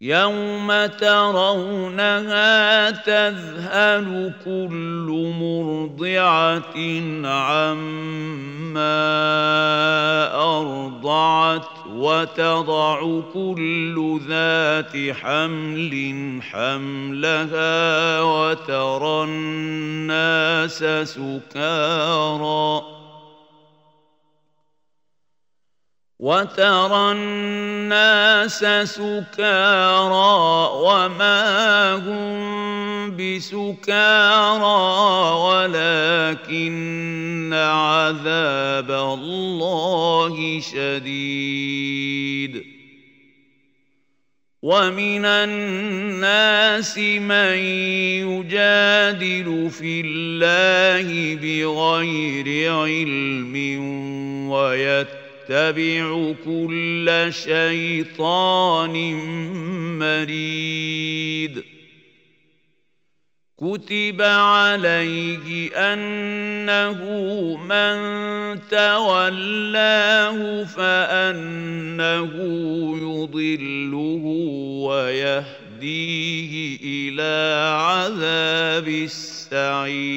يوم ترونها تذهل كل مرضعه عما ارضعت وتضع كل ذات حمل حملها وترى الناس سكارى وترى الناس سكارى وما هم بسكارى ولكن عذاب الله شديد. ومن الناس من يجادل في الله بغير علم ويتبع يتبع كل شيطان مريد. كتب عليه انه من تولاه فانه يضله ويهديه إلى عذاب السعير.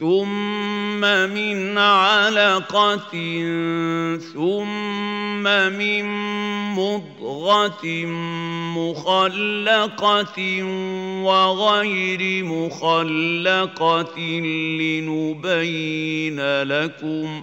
ثم من علقة ثم من مضغة مخلقة وغير مخلقة لنبين لكم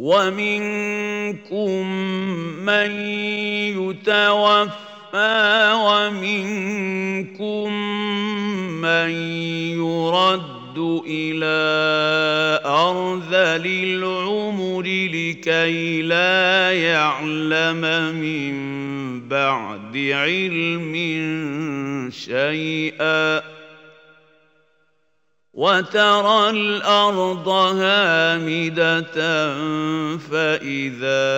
ومنكم من يتوفى ومنكم من يرد إلى ارذل العمر لكي لا يعلم من بعد علم شيئا. وترى الأرض هامدة فإذا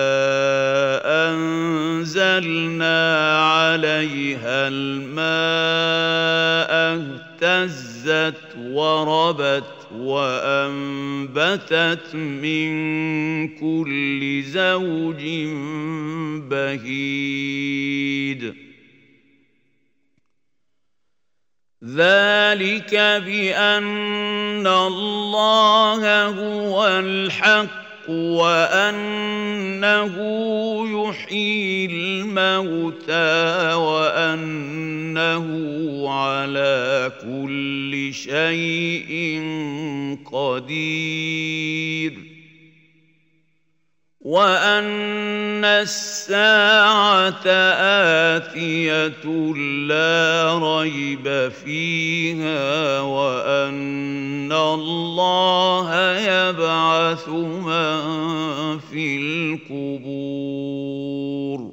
أنزلنا عليها الماء اهتزت وربت وأنبتت من كل زوج بهيد ذلك بأن الله هو الحق وأنه يحيي الموتى وأنه على كل شيء قدير. وان الساعة اتيه لا ريب فيها وان الله يبعث من في القبور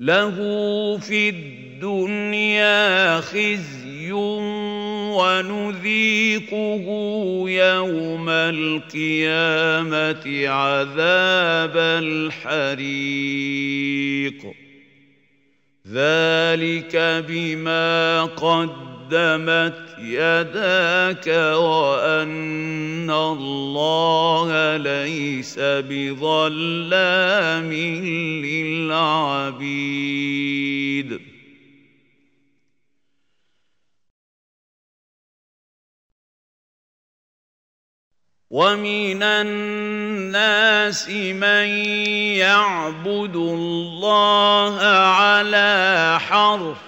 له في الدنيا خزي ونذيقه يوم القيامة عذاب الحريق. ذلك بما قدمت يداك وأن الله ليس بظلام للعبيد. ومن الناس من يعبد الله على حرف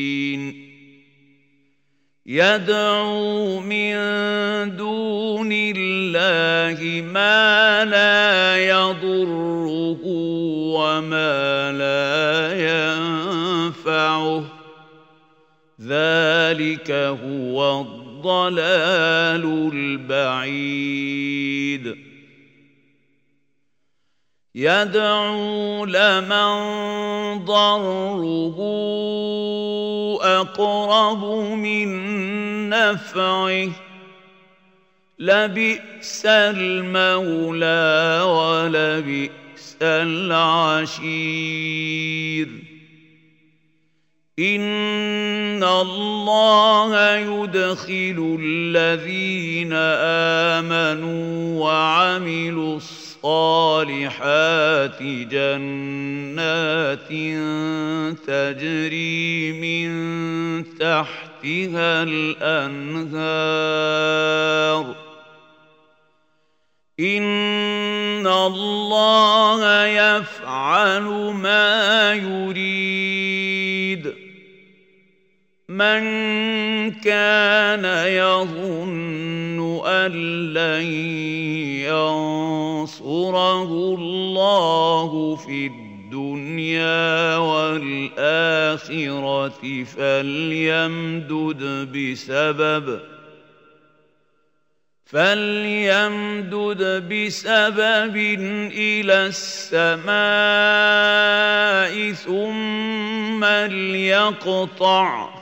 يدعو من دون الله ما لا يضره وما لا ينفعه. ذلك هو الضلال البعيد. يدعو لمن ضره اقرب من نفعه. لبئس المولى ولبئس العشير. إن الله يدخل الذين آمنوا وعملوا الصالحات جنات تجري من تحتها الأنهار. إن الله يفعل ما يريد. من كان يظن أن لن ينصره الله في الدنيا والآخرة فليمدد بسبب فليمدد بسبب إلى السماء ثم ليقطع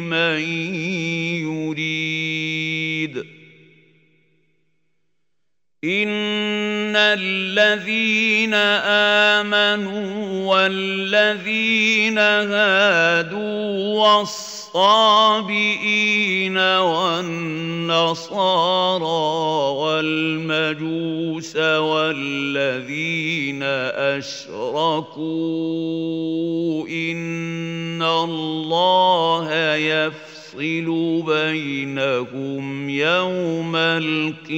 من يريد. إن الذين آمنوا والذين هادوا والصابئين والنصارى والمجوس والذين أشركوا إن الله يفصل بينهم يوم القيامة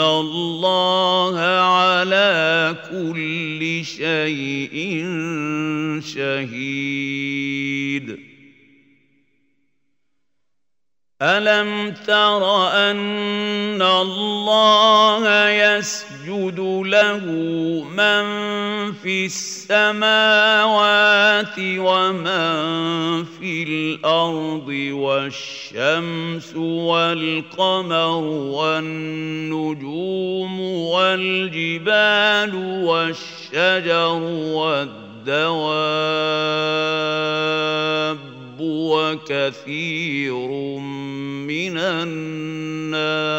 ان الله على كل شيء شهيد الم تر ان الله يسجد له من في السماوات ومن في الأرض والشمس والقمر والنجوم والجبال والشجر والدواب وكثير من الناس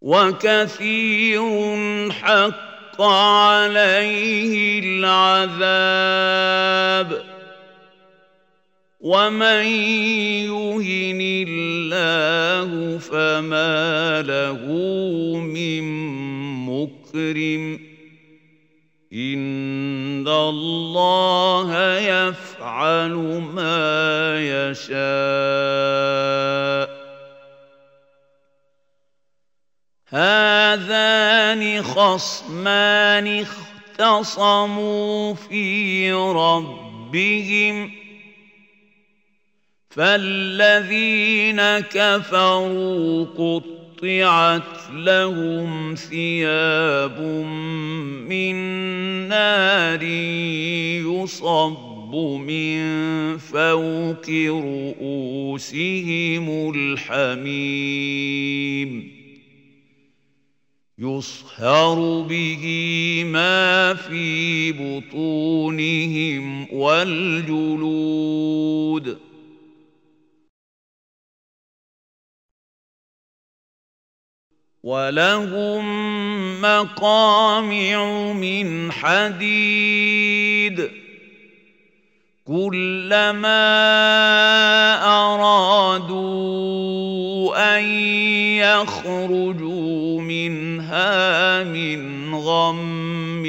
وكثير حق عليه العذاب ومن يهن الله فما له من مكرم ان الله يفعل ما يشاء. هذان خصمان اختصموا في ربهم فالذين كفروا قطعت لهم ثياب من نار يصب من فوق رؤوسهم الحميم. يصهر به ما في بطونهم والجلود. ولهم مقامع من حديد كلما ارادوا ان يخرجوا منها من غم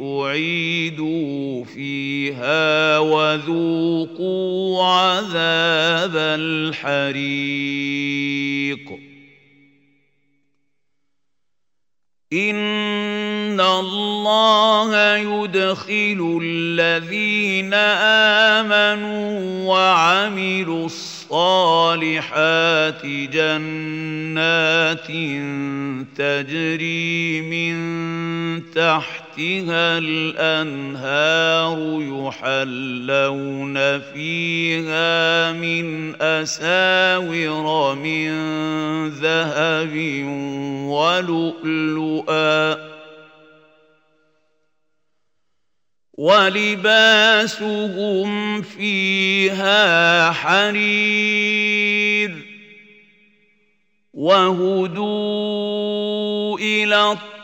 اعيدوا فيها وذوقوا عذاب الحريق ان الله يدخل الذين امنوا وعملوا الصالحات جنات تجري من تحتها الأنهار يحلون فيها من أساور من ذهب ولؤلؤا ولباسهم فيها حرير وهدوا إلى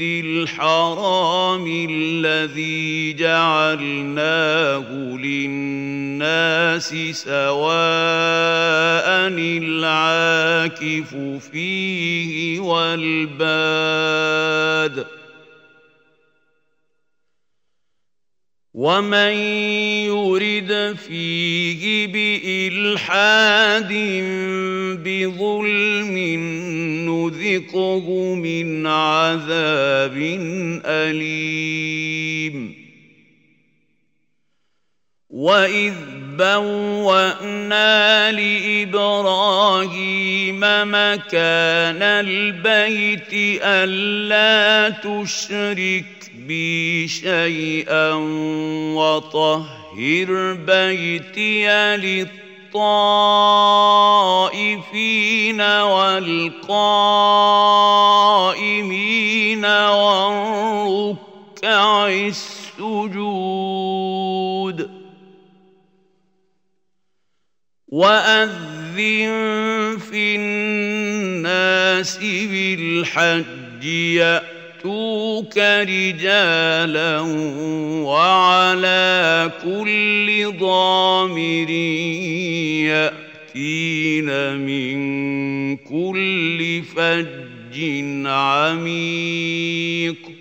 الحرام الذي جعلناه للناس سواء العاكف فيه والباد ومن يرد فيه بإلحاد بظلم نذقه من عذاب اليم واذ بوانا لابراهيم مكان البيت الا تشرك بي شيئا وطهر بيتي للطائفين والقائمين والركع السجود وأذن في الناس بالحج يأتي ياتوك رجالا وعلى كل ضامر يأتين من كل فج عميق.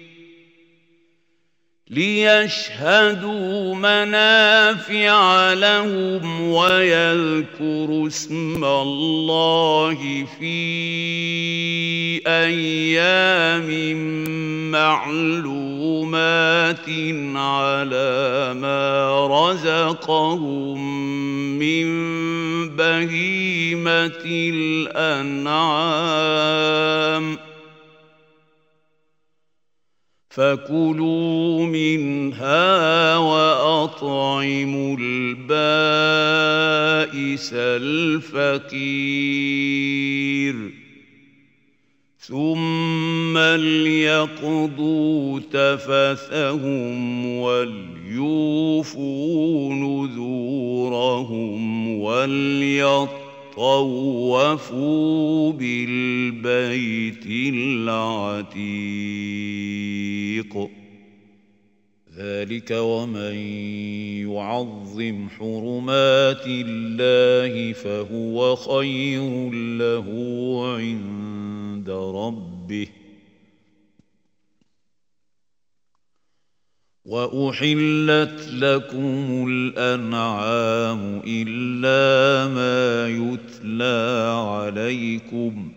ليشهدوا منافع لهم ويذكروا اسم الله في أيام معلومات على ما رزقهم من بهيمة الأنعام. فكلوا منها وأطعموا البائس الفقير. ثم ليقضوا تفثهم وليوفوا نذورهم وليطلبوا طوفوا بالبيت العتيق. ذلك ومن يعظم حرمات الله فهو خير له عند ربه. وأحلت لكم الأنعام إلا ما يتلى عليكم.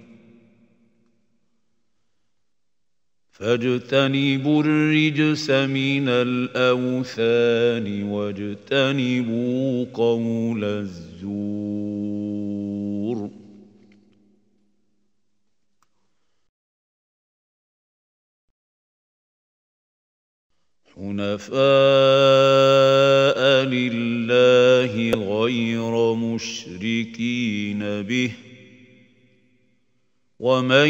فاجتنبوا الرجس من الأوثان واجتنبوا قول الزور. حنفاء لله غير مشركين به ومن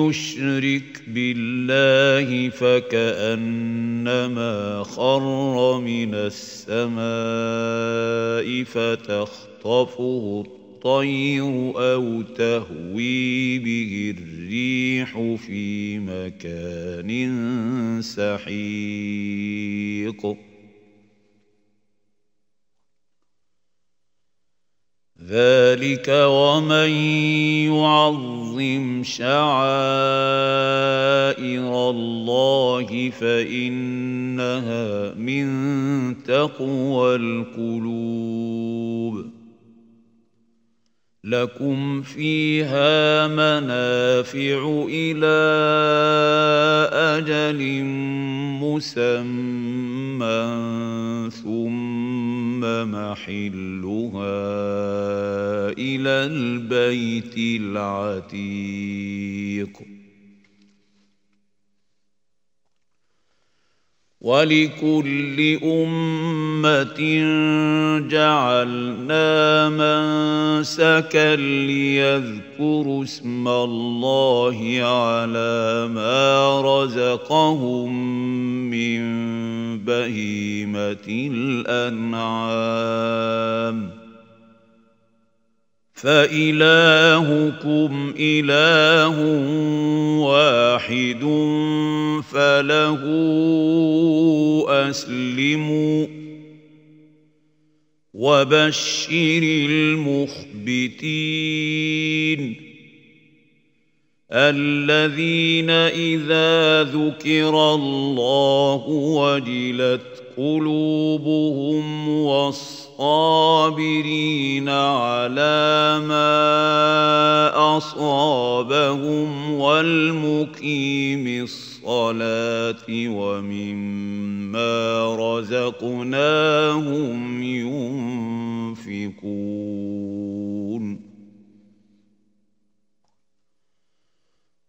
يشرك بالله فكأنما خر من السماء فتخطفه الطير أو تهوي به الريح في مكان سحيق. ذلك ومن يعظم شعائر الله فإنها من تقوى القلوب. لكم فيها منافع إلى أجل مسمى ثم محلها إلى البيت العتيق. ولكل أمة جعلنا منسكا ليذكروا اسم الله على ما رزقهم من بهيمة الأنعام. فإلهكم إله واحد فله أسلموا وبشر المخبتين الذين إذا ذكر الله وجلت قلوبهم والصالحين الصابرين على ما أصابهم والمقيم الصلاة ومما رزقناهم ينفقون.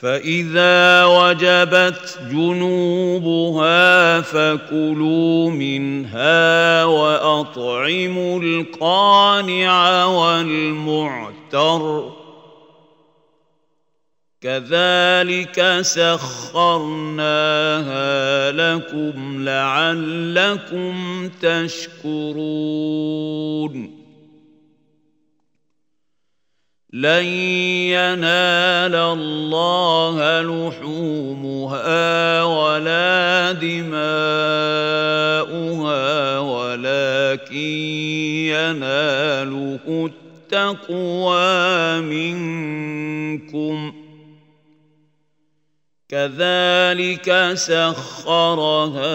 فإذا وجبت جنوبها فكلوا منها وأطعموا القانع والمعتر. كذلك سخرناها لكم لعلكم تشكرون. لن ينال الله لحومها ولا دماؤها ولكن يناله التقوى منكم. كذلك سخرها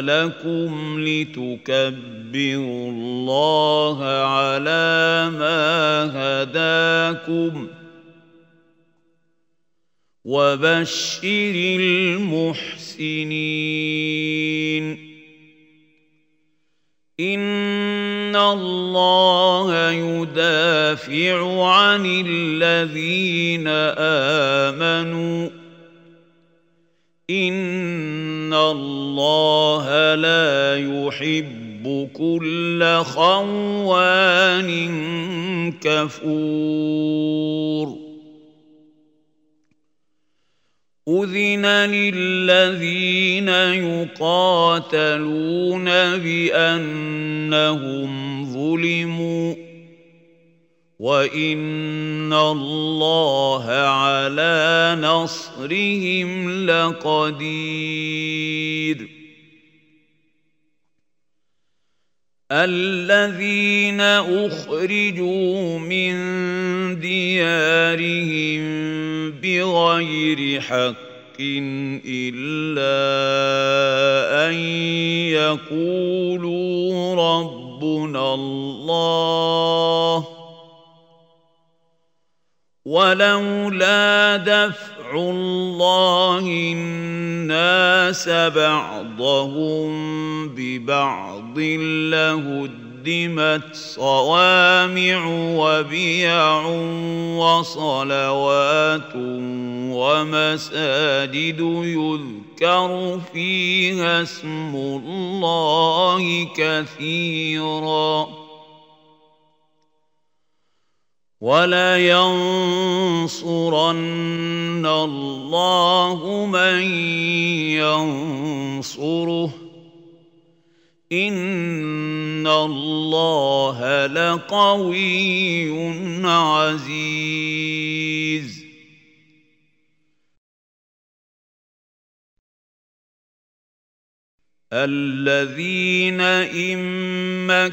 لكم لتكبروا الله على ما هداكم وبشر المحسنين. إن الله يدافع عن الذين آمنوا ان الله لا يحب كل خوان كفور أذن للذين يقاتلون بأنهم ظلموا وإن الله على نصرهم لقدير الذين أخرجوا من ديارهم بغير حق إلا أن يقولوا ربنا الله ولولا دفع الله الناس بعضهم ببعض لهدمت صوامع وبيع وصلوات ومساجد يذكر فيها اسم الله كثيراً. ولينصرن الله من ينصره ان الله لقوي عزيز الذين ان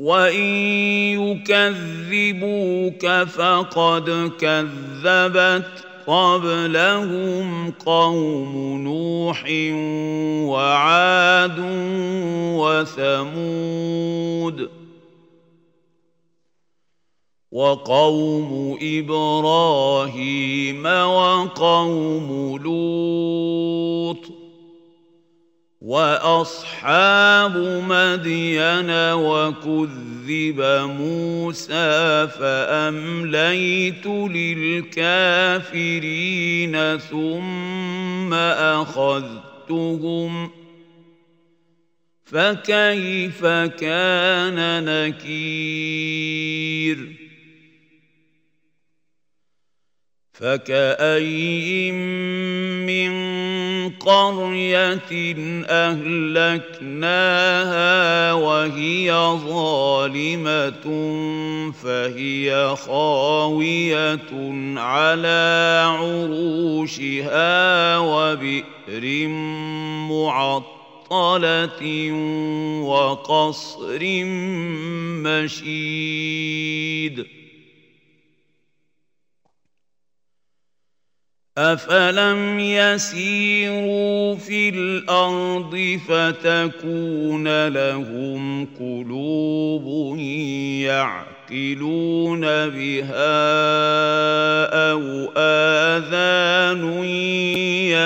وان يكذبوك فقد كذبت قبلهم قوم نوح وعاد وثمود وقوم إبراهيم وقوم لوط وأصحاب مدين وكذب موسى فأمليت للكافرين ثم أخذتهم فكيف كان نكير فكاين من قريه اهلكناها وهي ظالمه فهي خاويه على عروشها وبئر معطله وقصر مشيد افلم يسيروا في الأرض فتكون لهم قلوب يعقلون بها أو آذان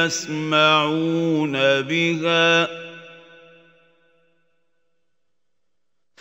يسمعون بها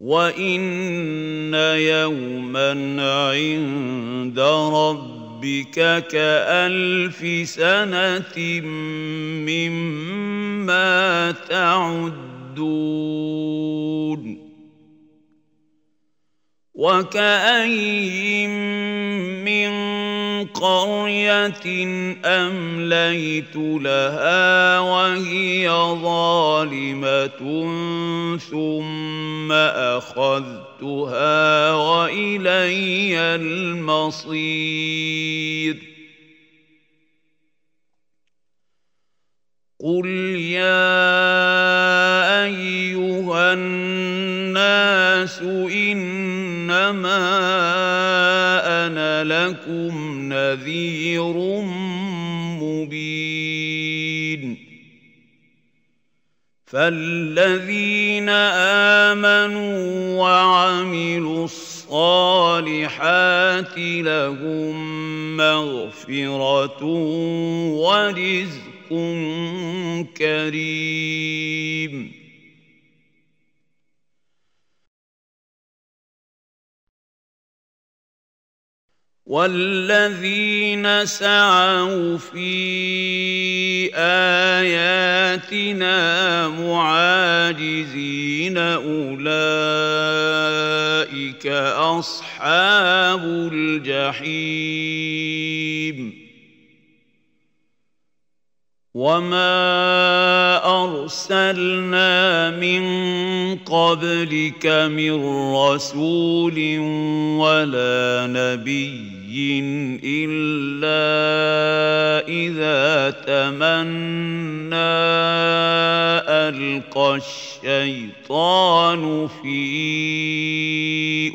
وان يوما عند ربك كالف سنه مما تعدون وكاين من قرية أمليت لها وهي ظالمة ثم أخذتها وإلي المصير. قل يا أيها الناس انما أنا لكم نذير مبين فالذين امنوا وعملوا الصالحات لهم مغفره ورزق كريم والذين سعوا في اياتنا معاجزين اولئك اصحاب الجحيم وما ارسلنا من قبلك من رسول ولا نبي إلا إذا تمنى ألقى الشيطان في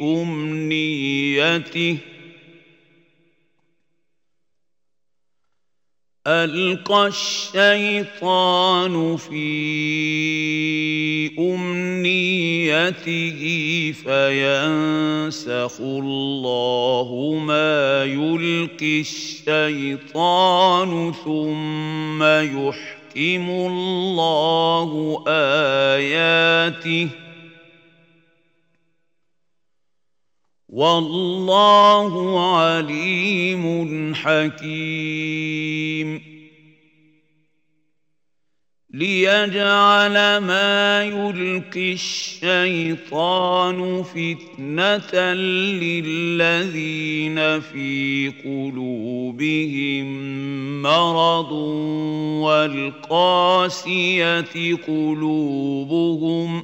أمنيته ألقى الشيطان في أمنيته فينسخ الله ما يلقي الشيطان ثم يحكم الله آياته والله عليم حكيم. ليجعل ما يلقي الشيطان فتنة للذين في قلوبهم مرض والقاسية قلوبهم ۖ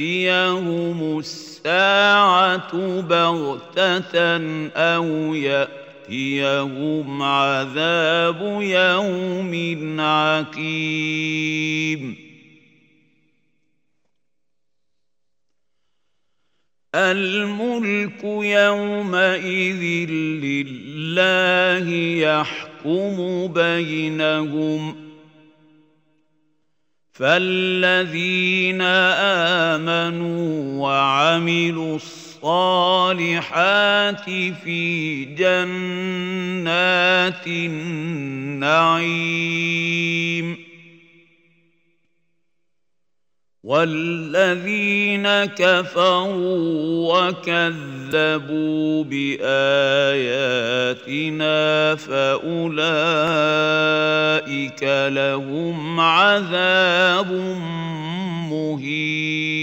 الساعة الساعة بغتة أو يأتيهم عذاب يوم عقيم. الملك يومئذ لله يحكم بينهم فالذين امنوا وعملوا الصالحات في جنات النعيم والذين كفروا وكذبوا باياتنا فاولئك لهم عذاب مهين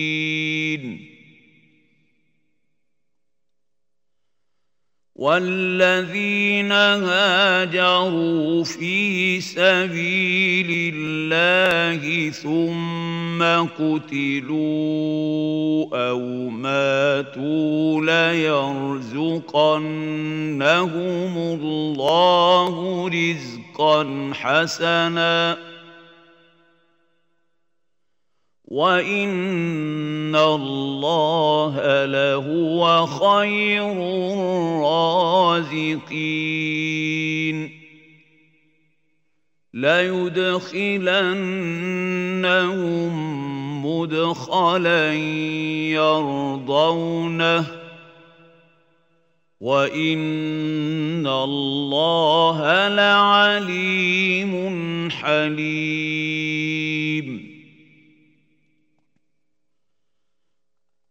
والذين هاجروا في سبيل الله ثم قتلوا أو ماتوا ليرزقنهم الله رزقا حسنا وان الله لهو خير الرازقين ليدخلنهم مدخلا يرضونه وان الله لعليم حليم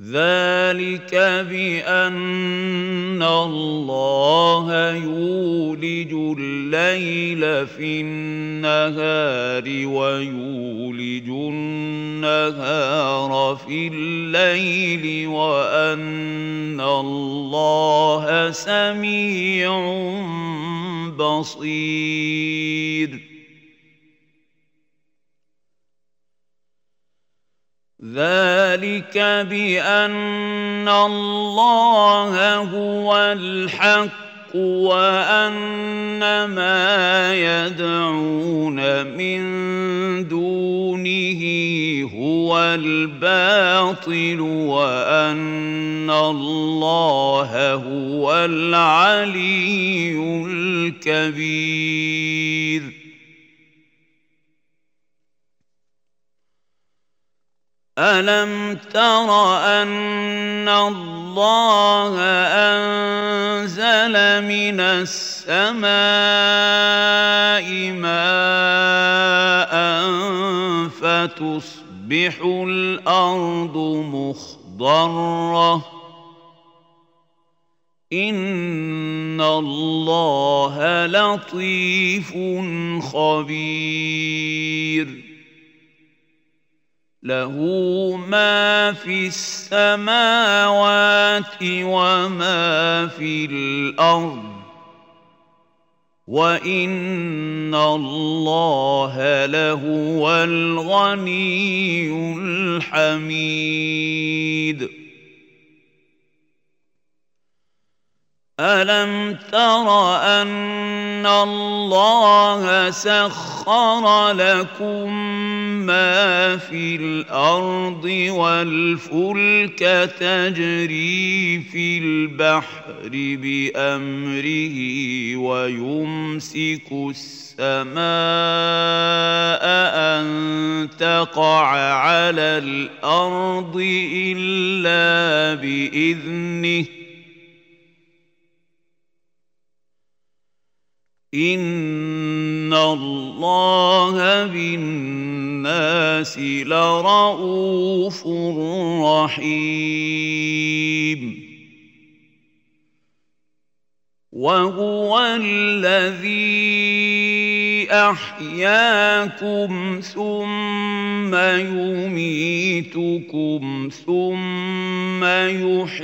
ذلك بأن الله يولج الليل في النهار ويولج النهار في الليل وأن الله سميع بصير. ذلك بأن الله هو الحق وأن ما يدعون من دونه هو الباطل وأن الله هو العلي الكبير. الم تر ان الله انزل من السماء ماء فتصبح الأرض مخضره ان الله لطيف خبير له ما في السماوات وما في الأرض. وإن الله لهو الغني الحميد. ألم تر أن الله سخر لكم ما في الأرض والفلك تجري في البحر بامره ويمسك السماء ان تقع على الأرض الا باذنه ان الله بالناس لرءوف رحيم. وهو الذي احياكم ثم يميتكم ثم يحييكم.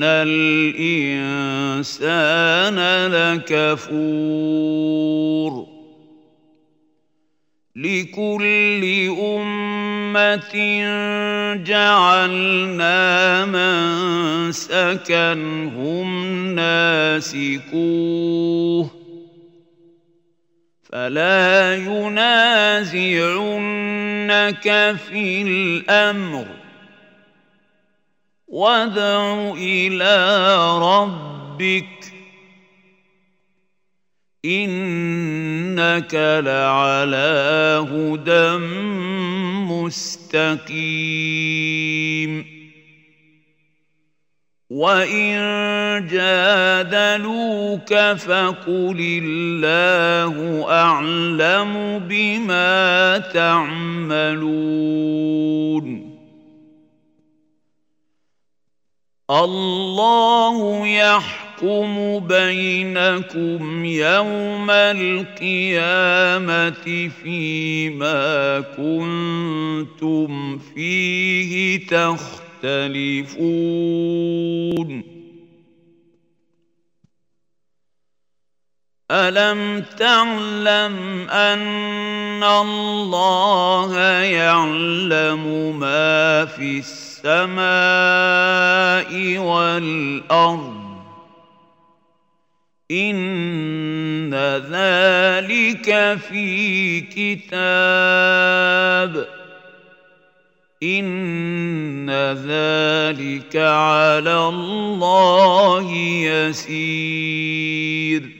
ان الانسان لكفور لكل امه جعلنا منسكا هم ناسكوه فلا ينازعنك في الامر وادع إلى ربك انك لعلى هدى مستقيم وان جادلوك فقل الله اعلم بما تعملون الله يحكم بينكم يوم القيامة فيما كنتم فيه تختلفون. ألم تعلم أن الله يعلم ما في السماء والأرض. إن ذلك في كتاب. إن ذلك على الله يسير.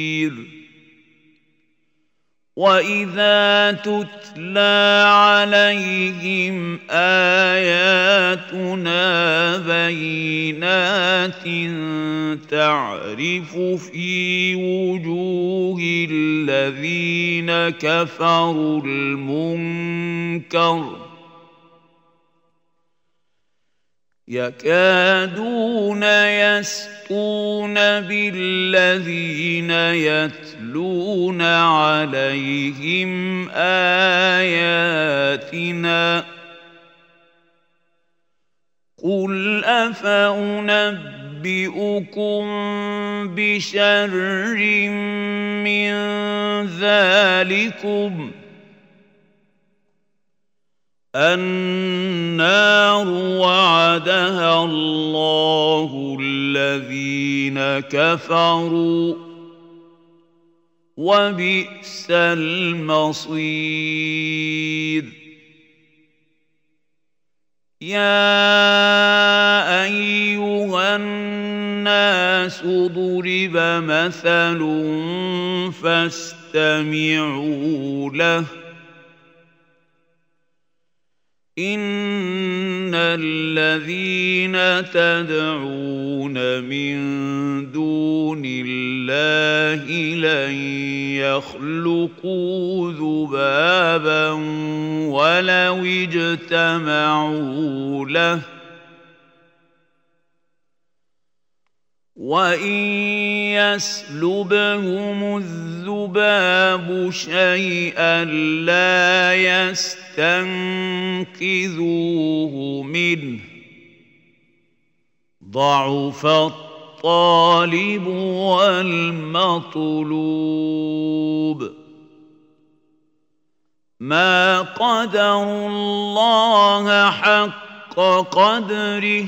واذا تتلى عليهم اياتنا بينات تعرف في وجوه الذين كفروا المنكر يكادون يسقون بالذين يتلون عليهم آياتنا قل أفأنبئكم بشر من ذلكم النار وعدها الله الذين كفروا وبئس المصير. يا أيها الناس ضرب مثل فاستمعوا له. الذين تدعون من دون الله لن يخلقوا ذبابا ولو اجتمعوا له وإن يسلبهم الذباب شيئا لا يستنقذوه منه. ضعف الطالب والمطلوب. ما قدر الله حق قدره.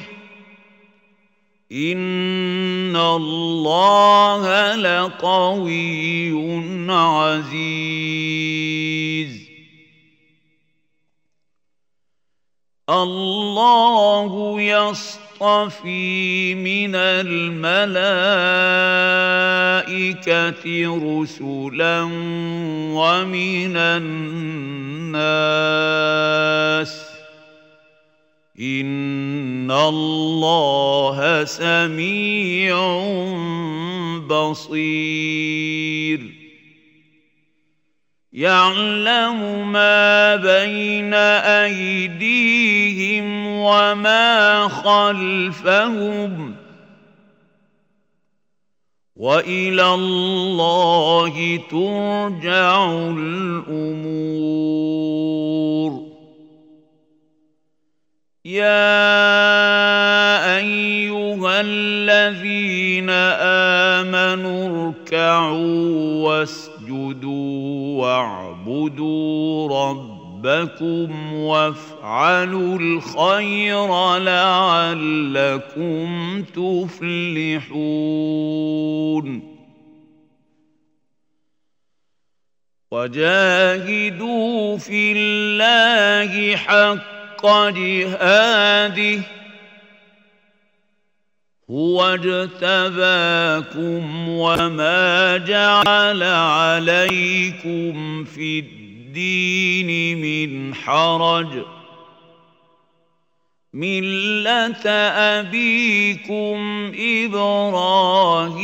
إن الله لقوي عزيز. الله يصطفي من الملائكة رسلا ومن الناس. إن الله سميع بصير. يعلم ما بين أيديهم وما خلفهم وإلى الله ترجع الأمور. يا أيها الذين آمنوا اركعوا واسجدوا واعبدوا ربكم وافعلوا الخير لعلكم تفلحون. وجاهدوا في الله حق جهاده هو اجتباكم وما جعل عليكم في الدين من حرج. مله ابيكم إبراهيم.